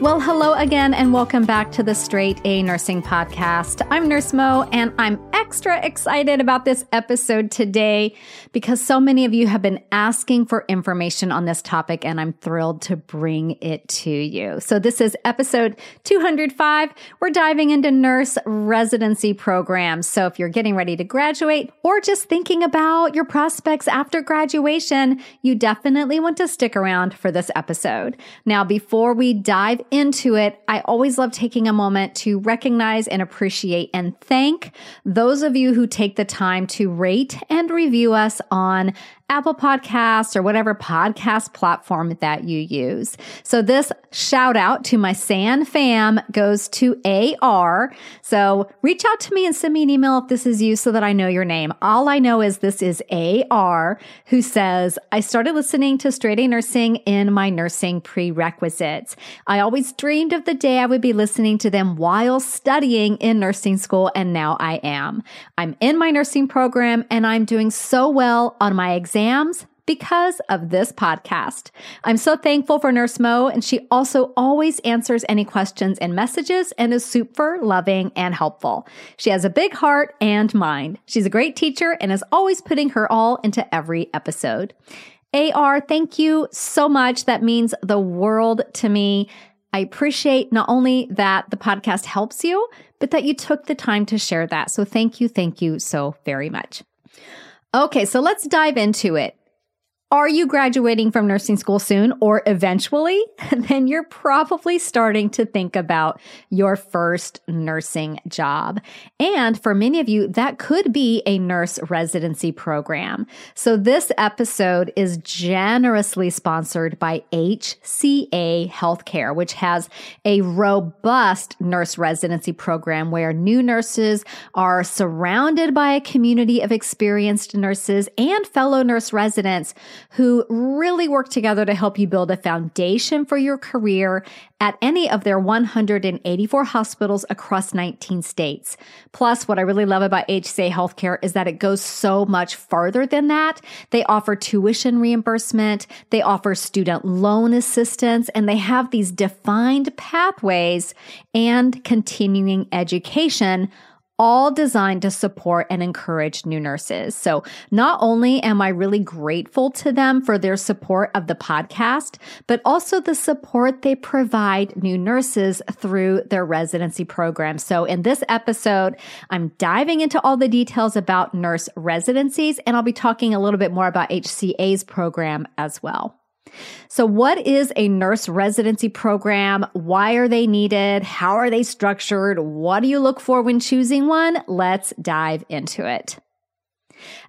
Well, hello again, and welcome back to the Straight A Nursing Podcast. I'm Nurse Mo, and I'm extra excited about this episode today because so many of you have been asking for information on this topic, and I'm thrilled to bring it to you. So, this is episode 205. We're diving into nurse residency programs. So, if you're getting ready to graduate or just thinking about your prospects after graduation, you definitely want to stick around for this episode. Now, before we dive into it, I always love taking a moment to recognize and appreciate and thank those of you who take the time to rate and review us on Apple Podcasts or whatever podcast platform that you use. So this shout out to my SAN fam goes to AR. So reach out to me and send me an email if this is you so that I know your name. All I know is this is AR who says, I started listening to Straight A Nursing in my nursing prerequisites. I always dreamed of the day I would be listening to them while studying in nursing school and now I am. I'm in my nursing program and I'm doing so well on my exam exams because of this podcast. I'm so thankful for Nurse Mo, and she also always answers any questions and messages and is super loving and helpful. She has a big heart and mind. She's a great teacher and is always putting her all into every episode. AR, thank you so much. That means the world to me. I appreciate not only that the podcast helps you, but that you took the time to share that. So thank you, thank you so very much. Okay, so let's dive into it. Are you graduating from nursing school soon or eventually? then you're probably starting to think about your first nursing job. And for many of you, that could be a nurse residency program. So this episode is generously sponsored by HCA Healthcare, which has a robust nurse residency program where new nurses are surrounded by a community of experienced nurses and fellow nurse residents who really work together to help you build a foundation for your career at any of their 184 hospitals across 19 states. Plus, what I really love about HCA Healthcare is that it goes so much farther than that. They offer tuition reimbursement, they offer student loan assistance, and they have these defined pathways and continuing education all designed to support and encourage new nurses. So not only am I really grateful to them for their support of the podcast, but also the support they provide new nurses through their residency program. So in this episode, I'm diving into all the details about nurse residencies, and I'll be talking a little bit more about HCA's program as well. So, what is a nurse residency program? Why are they needed? How are they structured? What do you look for when choosing one? Let's dive into it.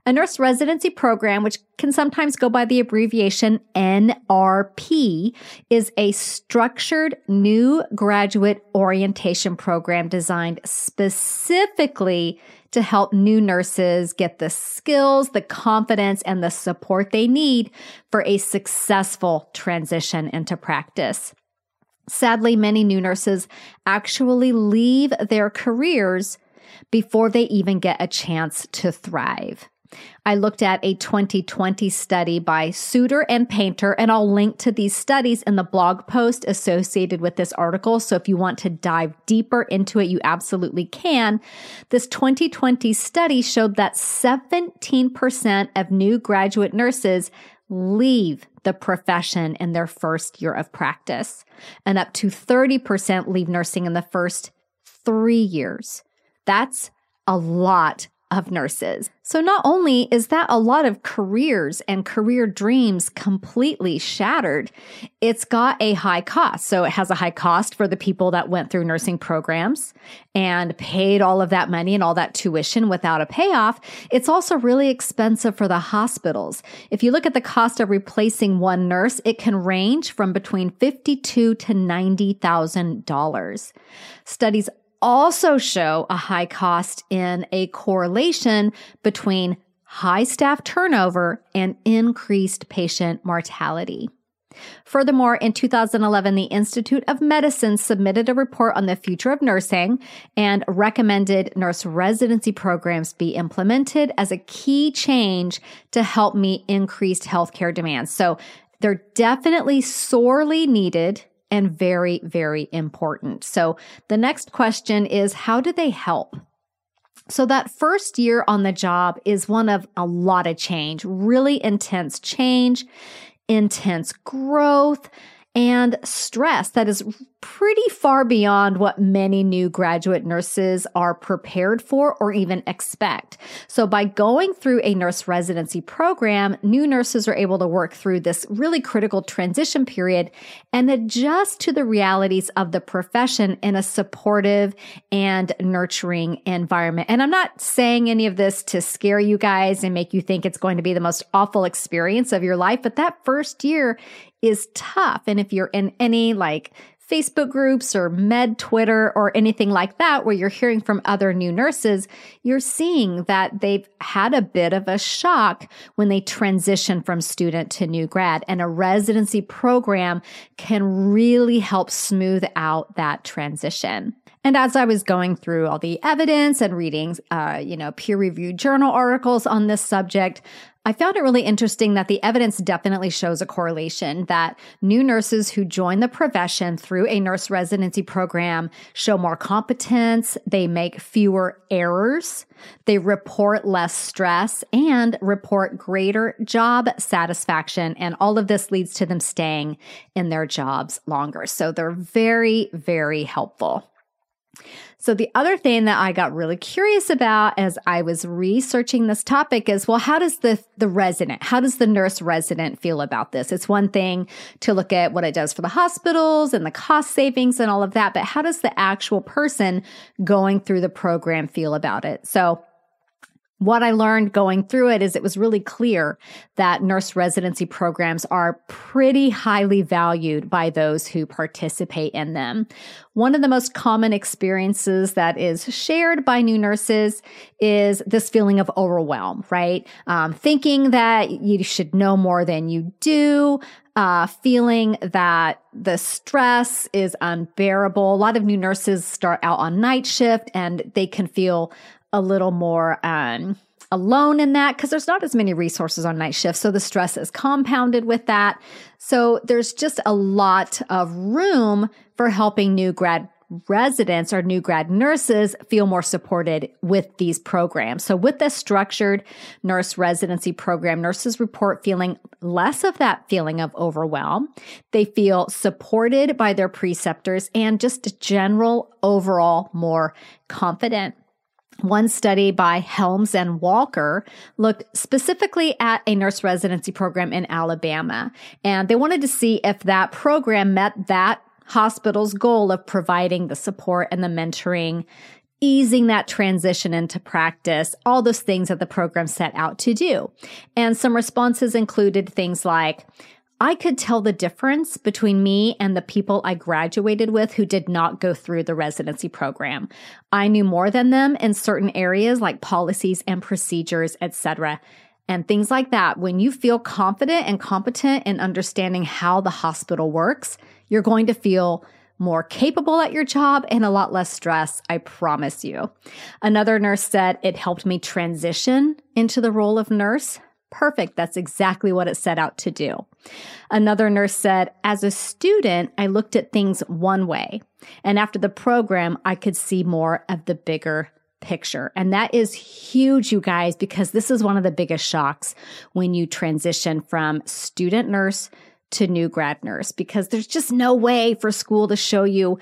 A nurse residency program, which can sometimes go by the abbreviation NRP, is a structured new graduate orientation program designed specifically to help new nurses get the skills, the confidence, and the support they need for a successful transition into practice. Sadly, many new nurses actually leave their careers before they even get a chance to thrive. I looked at a 2020 study by Suter and Painter, and I'll link to these studies in the blog post associated with this article. So if you want to dive deeper into it, you absolutely can. This 2020 study showed that 17% of new graduate nurses leave the profession in their first year of practice, and up to 30% leave nursing in the first three years. That's a lot of nurses. So not only is that a lot of careers and career dreams completely shattered, it's got a high cost. So it has a high cost for the people that went through nursing programs and paid all of that money and all that tuition without a payoff. It's also really expensive for the hospitals. If you look at the cost of replacing one nurse, it can range from between 52 to $90,000. Studies also show a high cost in a correlation between high staff turnover and increased patient mortality. Furthermore, in 2011, the Institute of Medicine submitted a report on the future of nursing and recommended nurse residency programs be implemented as a key change to help meet increased healthcare demands. So they're definitely sorely needed and very, very important. So the next question is how do they help? So that first year on the job is one of a lot of change, really intense change, intense growth and stress that is pretty far beyond what many new graduate nurses are prepared for or even expect. So by going through a nurse residency program, new nurses are able to work through this really critical transition period and adjust to the realities of the profession in a supportive and nurturing environment. And I'm not saying any of this to scare you guys and make you think it's going to be the most awful experience of your life, but that first year is tough. And if you're in any like Facebook groups or med Twitter or anything like that, where you're hearing from other new nurses, you're seeing that they've had a bit of a shock when they transition from student to new grad. And a residency program can really help smooth out that transition. And as I was going through all the evidence and reading, uh, you know, peer reviewed journal articles on this subject, I found it really interesting that the evidence definitely shows a correlation that new nurses who join the profession through a nurse residency program show more competence, they make fewer errors, they report less stress, and report greater job satisfaction. And all of this leads to them staying in their jobs longer. So they're very, very helpful. So the other thing that I got really curious about as I was researching this topic is, well, how does the, the resident, how does the nurse resident feel about this? It's one thing to look at what it does for the hospitals and the cost savings and all of that, but how does the actual person going through the program feel about it? So what I learned going through it is it was really clear that nurse residency programs are pretty highly valued by those who participate in them. One of the most common experiences that is shared by new nurses is this feeling of overwhelm, right? Um, thinking that you should know more than you do, uh, feeling that the stress is unbearable. A lot of new nurses start out on night shift and they can feel a little more um, alone in that because there's not as many resources on night shift. So the stress is compounded with that. So there's just a lot of room for helping new grad residents or new grad nurses feel more supported with these programs. So with the structured nurse residency program, nurses report feeling less of that feeling of overwhelm. They feel supported by their preceptors and just general overall more confident. One study by Helms and Walker looked specifically at a nurse residency program in Alabama, and they wanted to see if that program met that hospital's goal of providing the support and the mentoring, easing that transition into practice, all those things that the program set out to do. And some responses included things like, I could tell the difference between me and the people I graduated with who did not go through the residency program. I knew more than them in certain areas like policies and procedures, etc. And things like that. When you feel confident and competent in understanding how the hospital works, you're going to feel more capable at your job and a lot less stress, I promise you. Another nurse said it helped me transition into the role of nurse Perfect. That's exactly what it set out to do. Another nurse said, as a student, I looked at things one way. And after the program, I could see more of the bigger picture. And that is huge, you guys, because this is one of the biggest shocks when you transition from student nurse to new grad nurse, because there's just no way for school to show you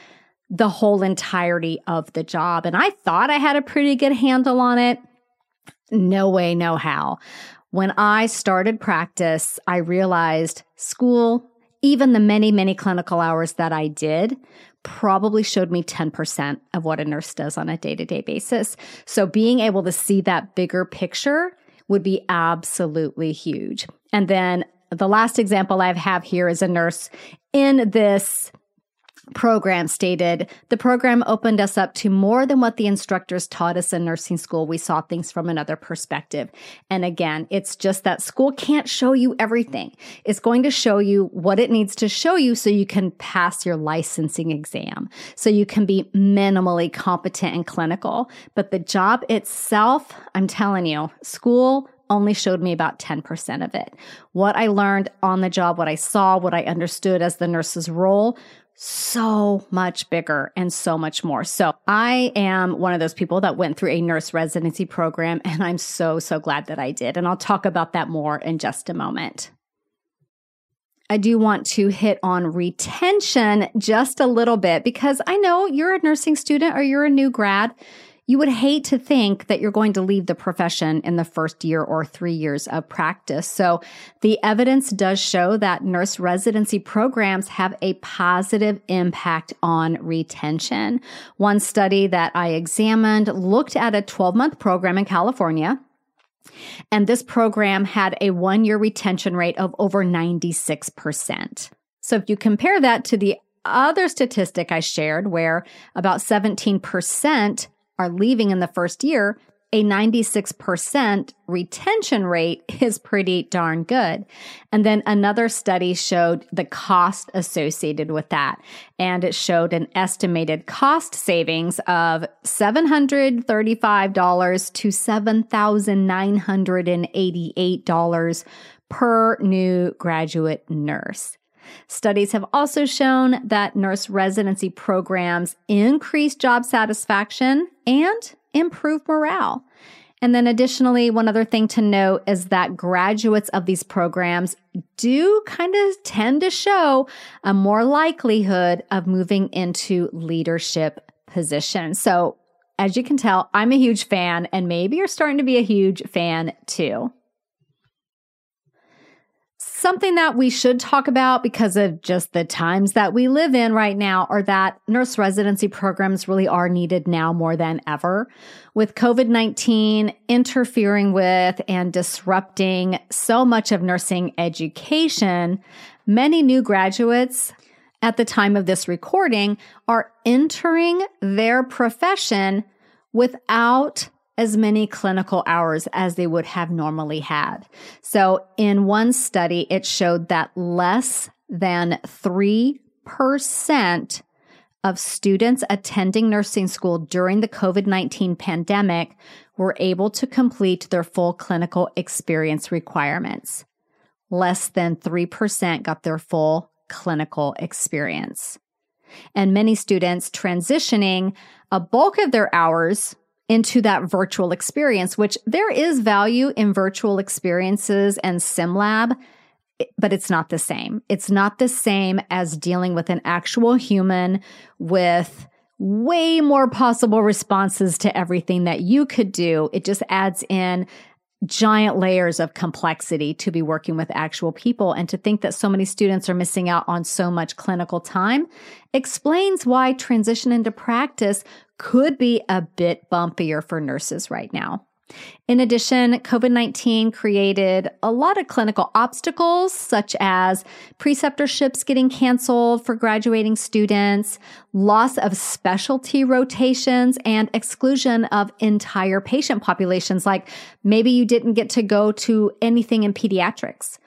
the whole entirety of the job. And I thought I had a pretty good handle on it. No way, no how. When I started practice, I realized school, even the many, many clinical hours that I did, probably showed me 10% of what a nurse does on a day to day basis. So being able to see that bigger picture would be absolutely huge. And then the last example I have here is a nurse in this program stated the program opened us up to more than what the instructors taught us in nursing school. We saw things from another perspective. And again, it's just that school can't show you everything. It's going to show you what it needs to show you so you can pass your licensing exam, so you can be minimally competent and clinical. But the job itself, I'm telling you, school only showed me about 10% of it. What I learned on the job, what I saw, what I understood as the nurse's role so much bigger and so much more. So I am one of those people that went through a nurse residency program and I'm so, so glad that I did. And I'll talk about that more in just a moment. I do want to hit on retention just a little bit because I know you're a nursing student or you're a new grad. You would hate to think that you're going to leave the profession in the first year or three years of practice. So the evidence does show that nurse residency programs have a positive impact on retention. One study that I examined looked at a 12 month program in California. And this program had a one year retention rate of over 96%. So if you compare that to the other statistic I shared, where about 17% are leaving in the first year, a 96% retention rate is pretty darn good. And then another study showed the cost associated with that. And it showed an estimated cost savings of $735 to $7,988 per new graduate nurse. Studies have also shown that nurse residency programs increase job satisfaction and improve morale. And then additionally, one other thing to note is that graduates of these programs do kind of tend to show a more likelihood of moving into leadership positions. So as you can tell, I'm a huge fan and maybe you're starting to be a huge fan too. Something that we should talk about because of just the times that we live in right now are that nurse residency programs really are needed now more than ever. With COVID 19 interfering with and disrupting so much of nursing education, many new graduates at the time of this recording are entering their profession without as many clinical hours as they would have normally had. So in one study, it showed that less than 3% of students attending nursing school during the COVID 19 pandemic were able to complete their full clinical experience requirements. Less than 3% got their full clinical experience. And many students transitioning a bulk of their hours into that virtual experience, which there is value in virtual experiences and SimLab, but it's not the same. It's not the same as dealing with an actual human with way more possible responses to everything that you could do. It just adds in giant layers of complexity to be working with actual people and to think that so many students are missing out on so much clinical time explains why transition into practice could be a bit bumpier for nurses right now. In addition, COVID 19 created a lot of clinical obstacles, such as preceptorships getting canceled for graduating students, loss of specialty rotations, and exclusion of entire patient populations. Like maybe you didn't get to go to anything in pediatrics.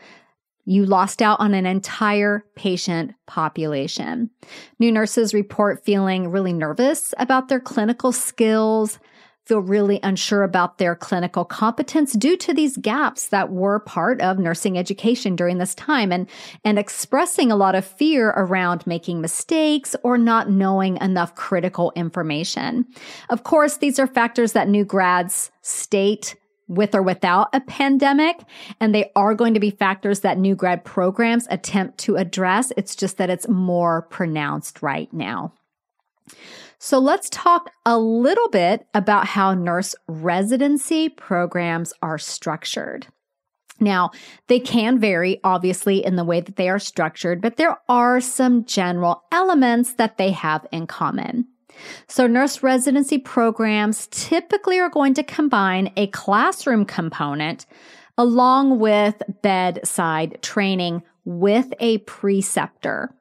You lost out on an entire patient population. New nurses report feeling really nervous about their clinical skills, feel really unsure about their clinical competence due to these gaps that were part of nursing education during this time and, and expressing a lot of fear around making mistakes or not knowing enough critical information. Of course, these are factors that new grads state with or without a pandemic. And they are going to be factors that new grad programs attempt to address. It's just that it's more pronounced right now. So let's talk a little bit about how nurse residency programs are structured. Now, they can vary, obviously, in the way that they are structured, but there are some general elements that they have in common. So, nurse residency programs typically are going to combine a classroom component along with bedside training with a preceptor.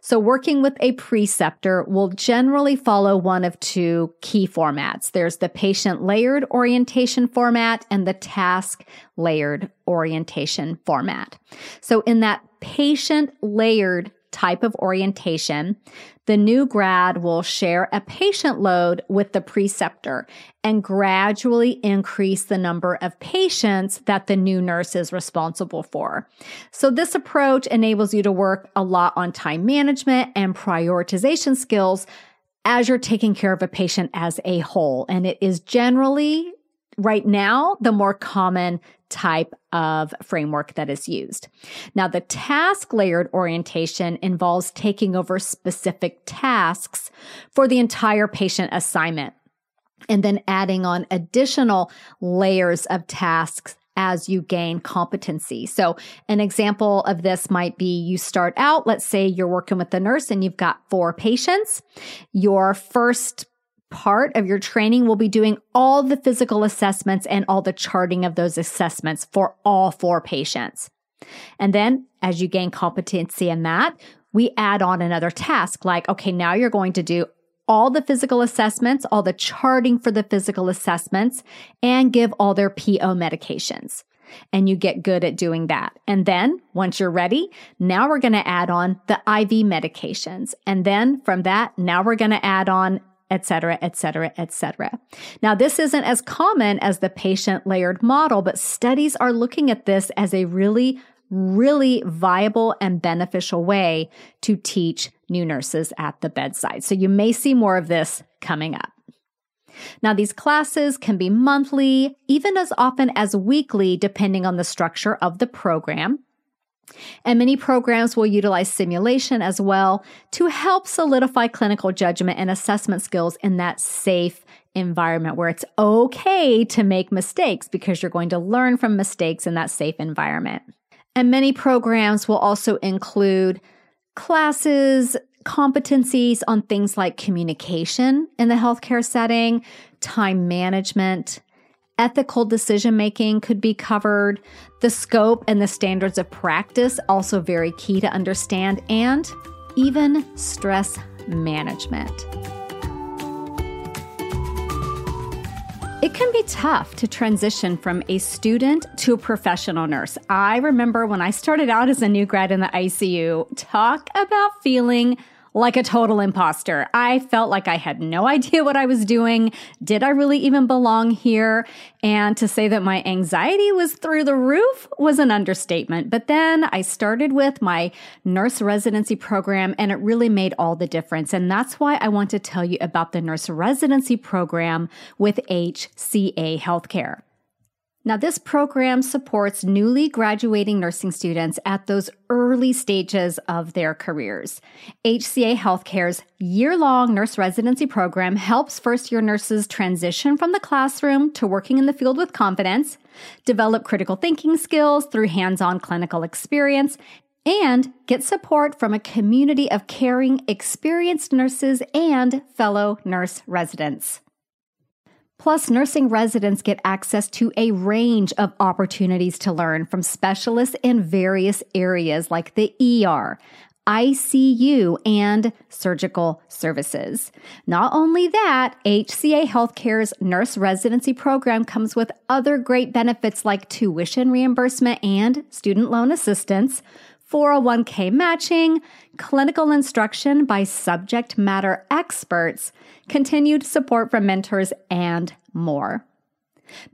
So, working with a preceptor will generally follow one of two key formats. There's the patient layered orientation format and the task layered orientation format. So, in that patient layered type of orientation, the new grad will share a patient load with the preceptor and gradually increase the number of patients that the new nurse is responsible for. So this approach enables you to work a lot on time management and prioritization skills as you're taking care of a patient as a whole. And it is generally right now the more common type of framework that is used. Now, the task layered orientation involves taking over specific tasks for the entire patient assignment and then adding on additional layers of tasks as you gain competency. So an example of this might be you start out, let's say you're working with the nurse and you've got four patients. Your first part of your training will be doing all the physical assessments and all the charting of those assessments for all four patients. And then as you gain competency in that, we add on another task like, okay, now you're going to do all the physical assessments, all the charting for the physical assessments, and give all their PO medications. And you get good at doing that. And then once you're ready, now we're going to add on the IV medications. And then from that, now we're going to add on etc., etc., etc. Now, this isn't as common as the patient layered model, but studies are looking at this as a really, really viable and beneficial way to teach new nurses at the bedside. So you may see more of this coming up. Now, these classes can be monthly, even as often as weekly, depending on the structure of the program. And many programs will utilize simulation as well to help solidify clinical judgment and assessment skills in that safe environment where it's okay to make mistakes because you're going to learn from mistakes in that safe environment. And many programs will also include classes, competencies on things like communication in the healthcare setting, time management, Ethical decision making could be covered. The scope and the standards of practice, also very key to understand, and even stress management. It can be tough to transition from a student to a professional nurse. I remember when I started out as a new grad in the ICU, talk about feeling like a total imposter. I felt like I had no idea what I was doing. Did I really even belong here? And to say that my anxiety was through the roof was an understatement. But then I started with my nurse residency program and it really made all the difference. And that's why I want to tell you about the nurse residency program with HCA Healthcare. Now, this program supports newly graduating nursing students at those early stages of their careers. HCA Healthcare's year long nurse residency program helps first year nurses transition from the classroom to working in the field with confidence, develop critical thinking skills through hands on clinical experience, and get support from a community of caring, experienced nurses and fellow nurse residents. Plus, nursing residents get access to a range of opportunities to learn from specialists in various areas like the ER, ICU, and surgical services. Not only that, HCA Healthcare's nurse residency program comes with other great benefits like tuition reimbursement and student loan assistance 401k matching, clinical instruction by subject matter experts, continued support from mentors, and more.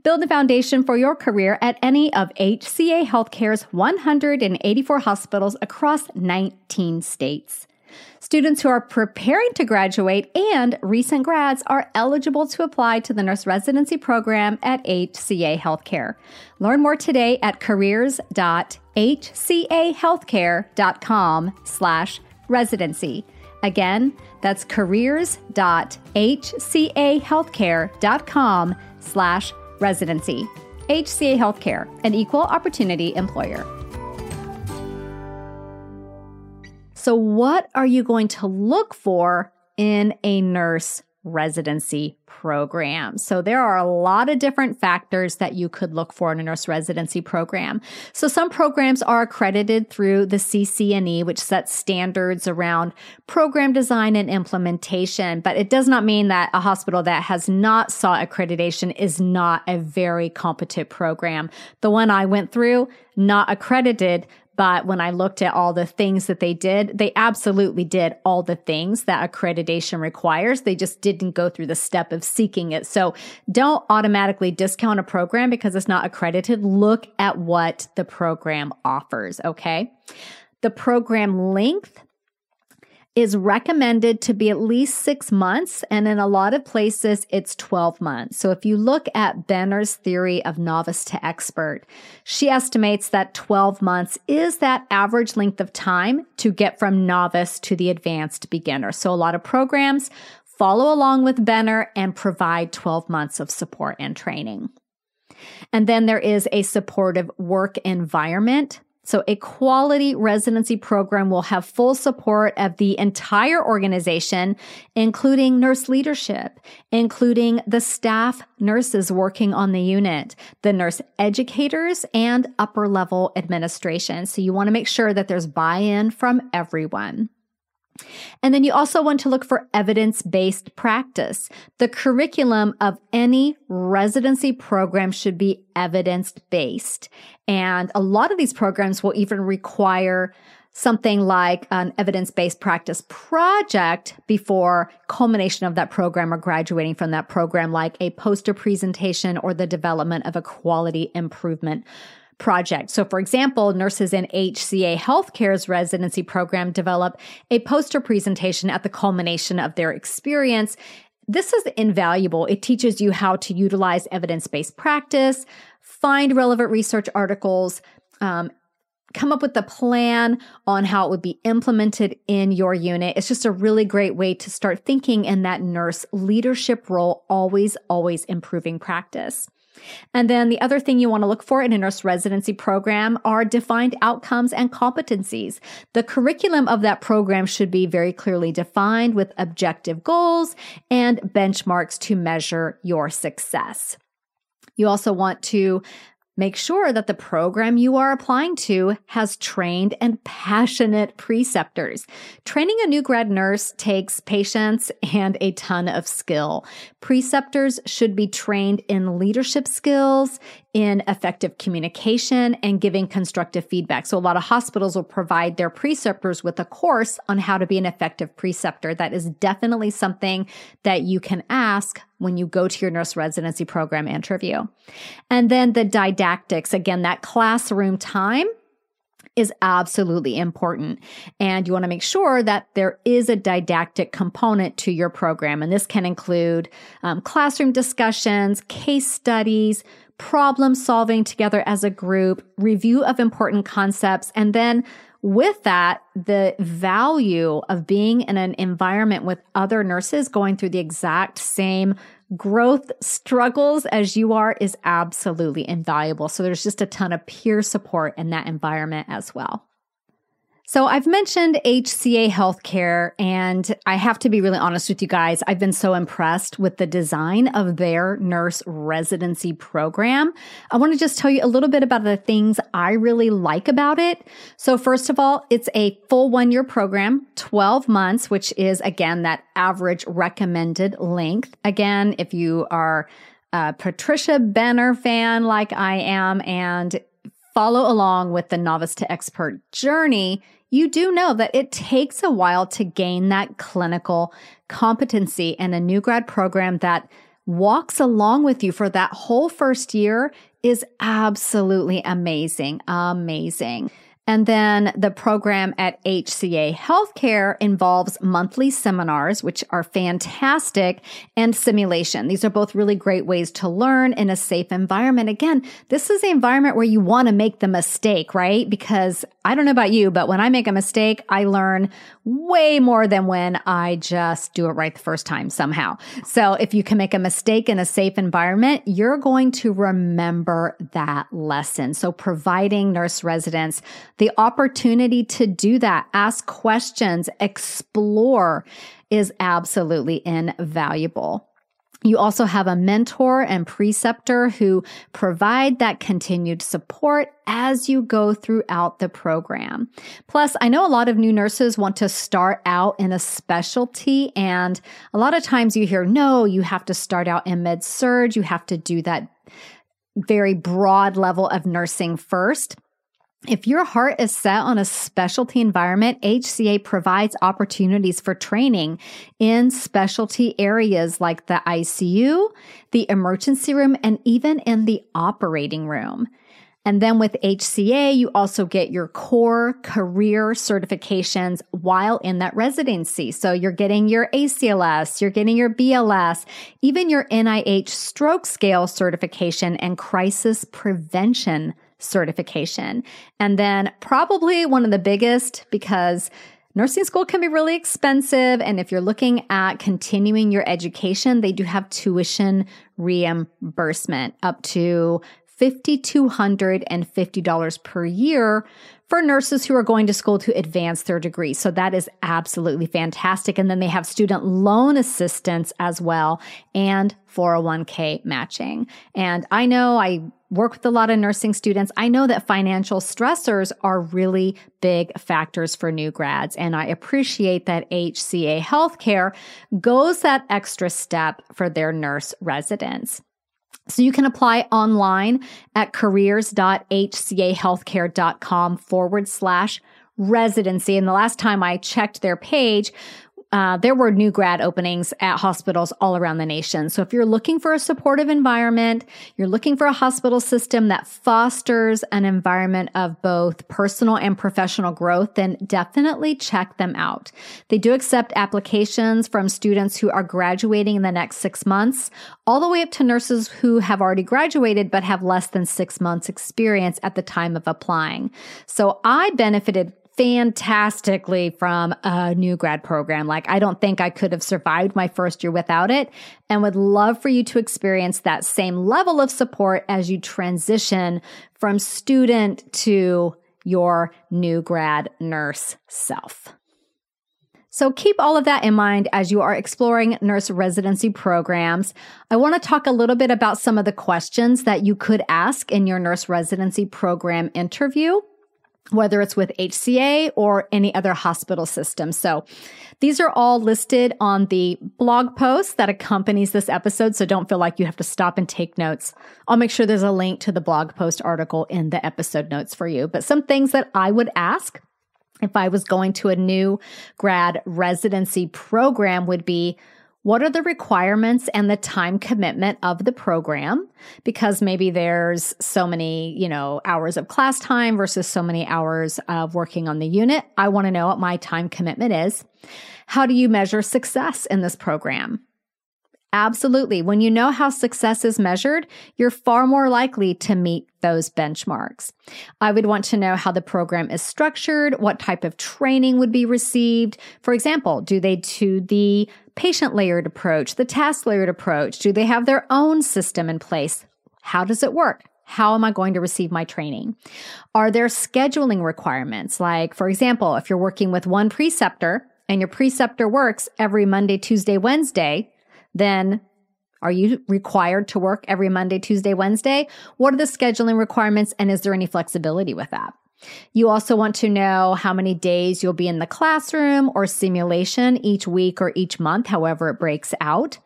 Build the foundation for your career at any of HCA Healthcare's 184 hospitals across 19 states. Students who are preparing to graduate and recent grads are eligible to apply to the nurse residency program at HCA Healthcare. Learn more today at careers.hcahealthcare.com slash residency. Again, that's careers.hcahealthcare.com slash residency. HCA Healthcare, an equal opportunity employer. So, what are you going to look for in a nurse residency program. So there are a lot of different factors that you could look for in a nurse residency program. So some programs are accredited through the CCNE, which sets standards around program design and implementation, but it does not mean that a hospital that has not sought accreditation is not a very competent program. The one I went through, not accredited, but when I looked at all the things that they did, they absolutely did all the things that accreditation requires. They just didn't go through the step of seeking it. So don't automatically discount a program because it's not accredited. Look at what the program offers. Okay. The program length is recommended to be at least six months. And in a lot of places, it's 12 months. So if you look at Benner's theory of novice to expert, she estimates that 12 months is that average length of time to get from novice to the advanced beginner. So a lot of programs follow along with Benner and provide 12 months of support and training. And then there is a supportive work environment so a quality residency program will have full support of the entire organization, including nurse leadership, including the staff nurses working on the unit, the nurse educators, and upper level administration. So you want to make sure that there's buy-in from everyone. And then you also want to look for evidence based practice. The curriculum of any residency program should be evidence based. And a lot of these programs will even require something like an evidence based practice project before culmination of that program or graduating from that program, like a poster presentation or the development of a quality improvement project. So, for example, nurses in HCA Healthcare's residency program develop a poster presentation at the culmination of their experience. This is invaluable. It teaches you how to utilize evidence based practice, find relevant research articles, um, come up with a plan on how it would be implemented in your unit. It's just a really great way to start thinking in that nurse leadership role, always, always improving practice. And then the other thing you want to look for in a nurse residency program are defined outcomes and competencies. The curriculum of that program should be very clearly defined with objective goals and benchmarks to measure your success. You also want to Make sure that the program you are applying to has trained and passionate preceptors. Training a new grad nurse takes patience and a ton of skill. Preceptors should be trained in leadership skills, in effective communication and giving constructive feedback. So a lot of hospitals will provide their preceptors with a course on how to be an effective preceptor. That is definitely something that you can ask when you go to your nurse residency program interview. And then the didactics, again, that classroom time is absolutely important. And you want to make sure that there is a didactic component to your program. And this can include um, classroom discussions, case studies, problem solving together as a group, review of important concepts, and then with that, the value of being in an environment with other nurses going through the exact same growth struggles as you are is absolutely invaluable. So there's just a ton of peer support in that environment as well. So I've mentioned HCA Healthcare, and I have to be really honest with you guys. I've been so impressed with the design of their nurse residency program. I want to just tell you a little bit about the things I really like about it. So first of all, it's a full one year program, 12 months, which is again that average recommended length. Again, if you are a Patricia Benner fan like I am and follow along with the novice to expert journey, you do know that it takes a while to gain that clinical competency and a new grad program that walks along with you for that whole first year is absolutely amazing. Amazing. And then the program at HCA Healthcare involves monthly seminars, which are fantastic, and simulation. These are both really great ways to learn in a safe environment. Again, this is the environment where you want to make the mistake, right? Because I don't know about you, but when I make a mistake, I learn way more than when I just do it right the first time somehow. So if you can make a mistake in a safe environment, you're going to remember that lesson. So providing nurse residents the opportunity to do that, ask questions, explore is absolutely invaluable. You also have a mentor and preceptor who provide that continued support as you go throughout the program. Plus, I know a lot of new nurses want to start out in a specialty, and a lot of times you hear, no, you have to start out in med surg, you have to do that very broad level of nursing first. If your heart is set on a specialty environment, HCA provides opportunities for training in specialty areas like the ICU, the emergency room, and even in the operating room. And then with HCA, you also get your core career certifications while in that residency. So you're getting your ACLS, you're getting your BLS, even your NIH stroke scale certification and crisis prevention certification. And then probably one of the biggest because Nursing school can be really expensive. And if you're looking at continuing your education, they do have tuition reimbursement up to $5,250 per year for nurses who are going to school to advance their degree. So that is absolutely fantastic. And then they have student loan assistance as well and 401k matching. And I know I work with a lot of nursing students. I know that financial stressors are really big factors for new grads. And I appreciate that HCA Healthcare goes that extra step for their nurse residents. So you can apply online at careers.hcahealthcare.com forward slash residency. And the last time I checked their page, uh, there were new grad openings at hospitals all around the nation. So if you're looking for a supportive environment, you're looking for a hospital system that fosters an environment of both personal and professional growth, then definitely check them out. They do accept applications from students who are graduating in the next six months, all the way up to nurses who have already graduated but have less than six months experience at the time of applying. So I benefited fantastically from a new grad program. Like, I don't think I could have survived my first year without it and would love for you to experience that same level of support as you transition from student to your new grad nurse self. So keep all of that in mind as you are exploring nurse residency programs. I want to talk a little bit about some of the questions that you could ask in your nurse residency program interview whether it's with HCA or any other hospital system. So these are all listed on the blog post that accompanies this episode. So don't feel like you have to stop and take notes. I'll make sure there's a link to the blog post article in the episode notes for you. But some things that I would ask if I was going to a new grad residency program would be, what are the requirements and the time commitment of the program? Because maybe there's so many, you know, hours of class time versus so many hours of working on the unit. I want to know what my time commitment is. How do you measure success in this program? Absolutely. When you know how success is measured, you're far more likely to meet those benchmarks. I would want to know how the program is structured, what type of training would be received. For example, do they do the patient layered approach, the task layered approach? Do they have their own system in place? How does it work? How am I going to receive my training? Are there scheduling requirements? Like, for example, if you're working with one preceptor and your preceptor works every Monday, Tuesday, Wednesday, then are you required to work every Monday, Tuesday, Wednesday? What are the scheduling requirements and is there any flexibility with that? You also want to know how many days you'll be in the classroom or simulation each week or each month, however it breaks out.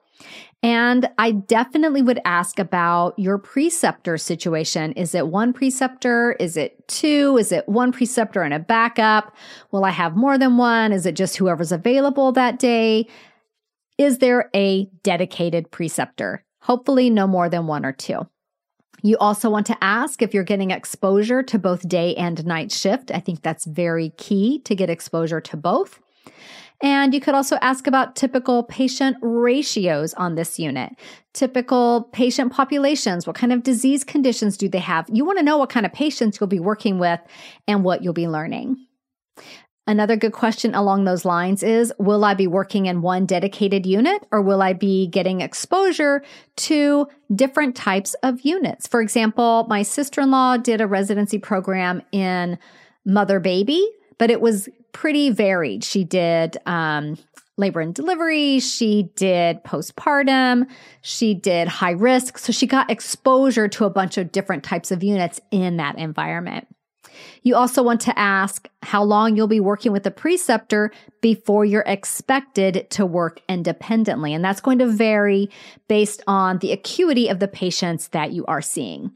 And I definitely would ask about your preceptor situation. Is it one preceptor? Is it two? Is it one preceptor and a backup? Will I have more than one? Is it just whoever's available that day? Is there a dedicated preceptor? Hopefully, no more than one or two. You also want to ask if you're getting exposure to both day and night shift. I think that's very key to get exposure to both. And you could also ask about typical patient ratios on this unit. Typical patient populations. What kind of disease conditions do they have? You want to know what kind of patients you'll be working with and what you'll be learning. Another good question along those lines is Will I be working in one dedicated unit or will I be getting exposure to different types of units? For example, my sister in law did a residency program in mother baby, but it was pretty varied. She did um, labor and delivery, she did postpartum, she did high risk. So she got exposure to a bunch of different types of units in that environment. You also want to ask how long you'll be working with a preceptor before you're expected to work independently. And that's going to vary based on the acuity of the patients that you are seeing.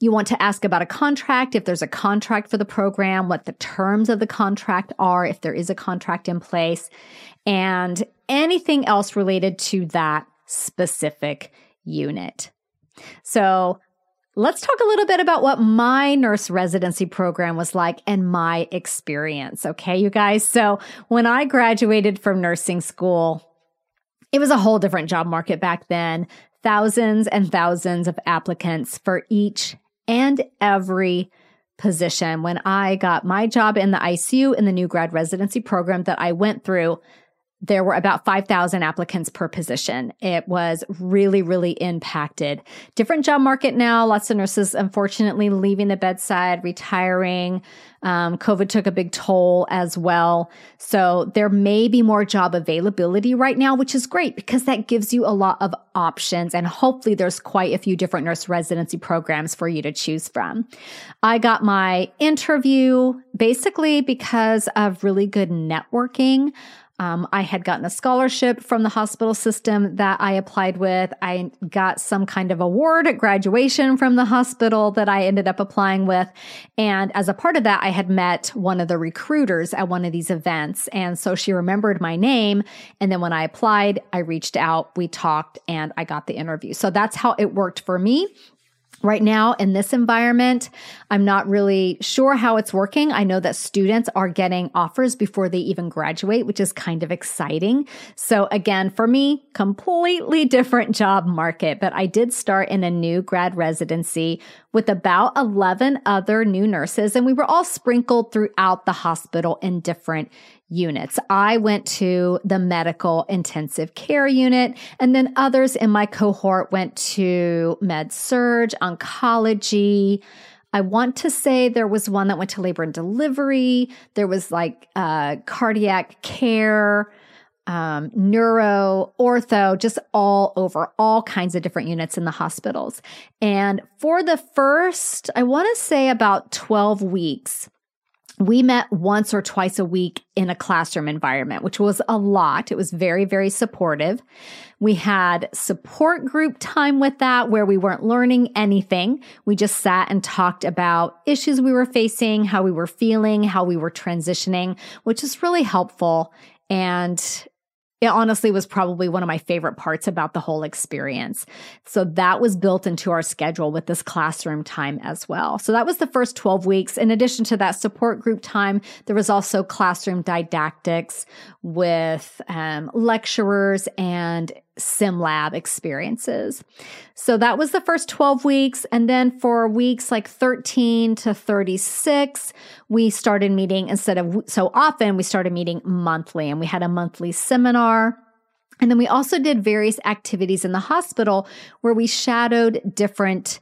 You want to ask about a contract, if there's a contract for the program, what the terms of the contract are, if there is a contract in place, and anything else related to that specific unit. So let's talk a little bit about what my nurse residency program was like and my experience. Okay, you guys. So when I graduated from nursing school, it was a whole different job market back then. Thousands and thousands of applicants for each and every position. When I got my job in the ICU in the new grad residency program that I went through, there were about 5,000 applicants per position. It was really, really impacted. Different job market now. Lots of nurses, unfortunately, leaving the bedside, retiring. Um, COVID took a big toll as well. So there may be more job availability right now, which is great because that gives you a lot of options. And hopefully there's quite a few different nurse residency programs for you to choose from. I got my interview basically because of really good networking. Um, I had gotten a scholarship from the hospital system that I applied with. I got some kind of award at graduation from the hospital that I ended up applying with. And as a part of that, I had met one of the recruiters at one of these events. And so she remembered my name. And then when I applied, I reached out, we talked, and I got the interview. So that's how it worked for me. Right now, in this environment, I'm not really sure how it's working. I know that students are getting offers before they even graduate, which is kind of exciting. So, again, for me, completely different job market, but I did start in a new grad residency with about 11 other new nurses, and we were all sprinkled throughout the hospital in different units. I went to the medical intensive care unit, and then others in my cohort went to med surg, oncology. I want to say there was one that went to labor and delivery. There was like uh, cardiac care, um, neuro, ortho, just all over, all kinds of different units in the hospitals. And for the first, I want to say about 12 weeks, we met once or twice a week in a classroom environment, which was a lot. It was very, very supportive. We had support group time with that where we weren't learning anything. We just sat and talked about issues we were facing, how we were feeling, how we were transitioning, which is really helpful. And it honestly was probably one of my favorite parts about the whole experience. So that was built into our schedule with this classroom time as well. So that was the first 12 weeks. In addition to that support group time, there was also classroom didactics with um, lecturers and sim lab experiences. So that was the first 12 weeks. And then for weeks like 13 to 36, we started meeting instead of so often, we started meeting monthly and we had a monthly seminar. And then we also did various activities in the hospital where we shadowed different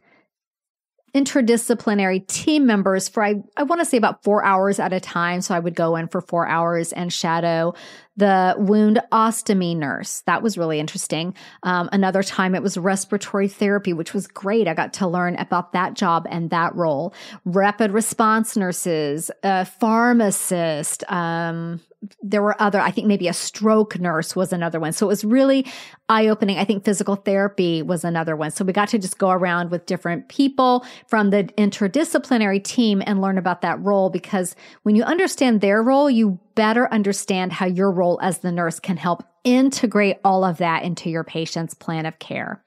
interdisciplinary team members for I, I want to say about four hours at a time. So I would go in for four hours and shadow the wound ostomy nurse. That was really interesting. Um, another time it was respiratory therapy, which was great. I got to learn about that job and that role. Rapid response nurses, a pharmacist, um, there were other, I think maybe a stroke nurse was another one. So it was really eye opening. I think physical therapy was another one. So we got to just go around with different people from the interdisciplinary team and learn about that role because when you understand their role, you better understand how your role as the nurse can help integrate all of that into your patient's plan of care.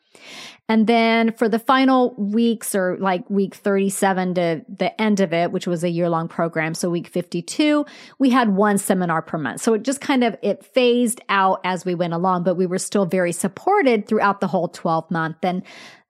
And then for the final weeks or like week 37 to the end of it, which was a year long program. So week 52, we had one seminar per month. So it just kind of, it phased out as we went along, but we were still very supported throughout the whole 12 month. And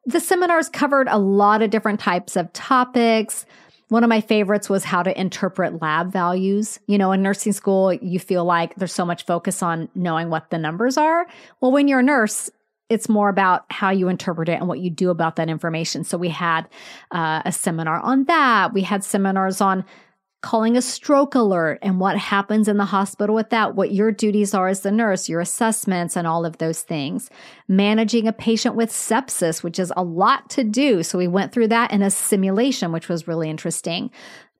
the seminars covered a lot of different types of topics, one of my favorites was how to interpret lab values. You know, in nursing school, you feel like there's so much focus on knowing what the numbers are. Well, when you're a nurse, it's more about how you interpret it and what you do about that information. So we had uh, a seminar on that. We had seminars on calling a stroke alert and what happens in the hospital with that, what your duties are as the nurse, your assessments, and all of those things. Managing a patient with sepsis, which is a lot to do. So we went through that in a simulation, which was really interesting.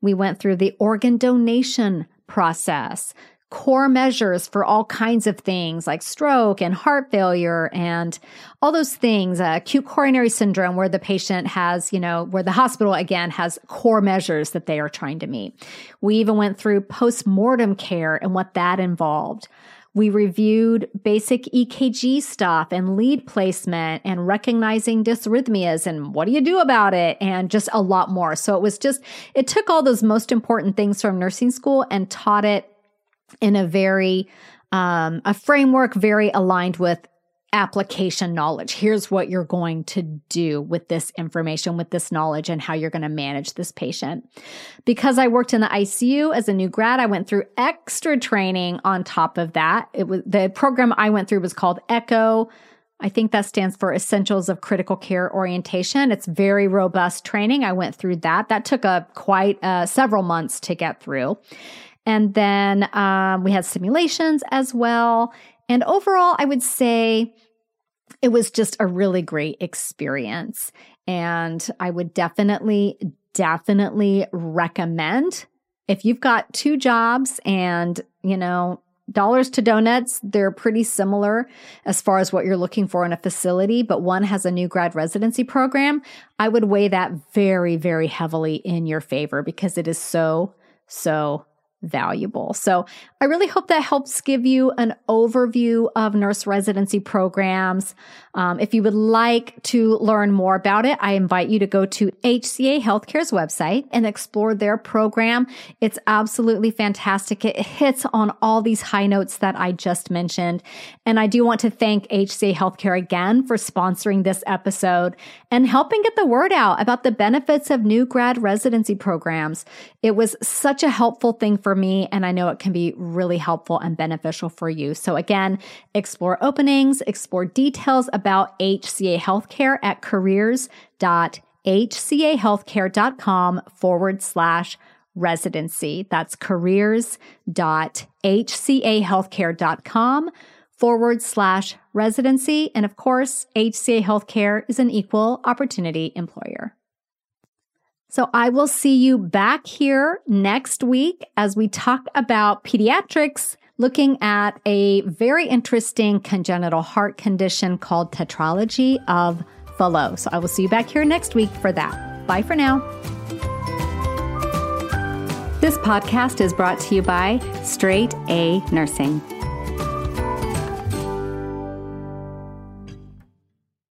We went through the organ donation process core measures for all kinds of things like stroke and heart failure and all those things, uh, acute coronary syndrome, where the patient has, you know, where the hospital again has core measures that they are trying to meet. We even went through post mortem care and what that involved. We reviewed basic EKG stuff and lead placement and recognizing dysrhythmias and what do you do about it and just a lot more. So it was just, it took all those most important things from nursing school and taught it in a very, um, a framework very aligned with application knowledge. Here's what you're going to do with this information, with this knowledge, and how you're going to manage this patient. Because I worked in the ICU as a new grad, I went through extra training on top of that. It was the program I went through was called ECCO. I think that stands for Essentials of Critical Care Orientation. It's very robust training. I went through that. That took a quite uh, several months to get through. And then um, we had simulations as well. And overall, I would say it was just a really great experience. And I would definitely, definitely recommend if you've got two jobs and, you know, dollars to donuts, they're pretty similar as far as what you're looking for in a facility, but one has a new grad residency program. I would weigh that very, very heavily in your favor because it is so, so valuable. So I really hope that helps give you an overview of nurse residency programs. Um, if you would like to learn more about it, I invite you to go to HCA Healthcare's website and explore their program. It's absolutely fantastic. It hits on all these high notes that I just mentioned. And I do want to thank HCA Healthcare again for sponsoring this episode and helping get the word out about the benefits of new grad residency programs. It was such a helpful thing for me, and I know it can be really helpful and beneficial for you. So, again, explore openings, explore details about HCA Healthcare at careers.hcahealthcare.com forward slash residency. That's careers.hcahealthcare.com forward slash residency. And of course, HCA Healthcare is an equal opportunity employer. So I will see you back here next week as we talk about pediatrics, looking at a very interesting congenital heart condition called tetralogy of Fallot. So I will see you back here next week for that. Bye for now. This podcast is brought to you by Straight A Nursing.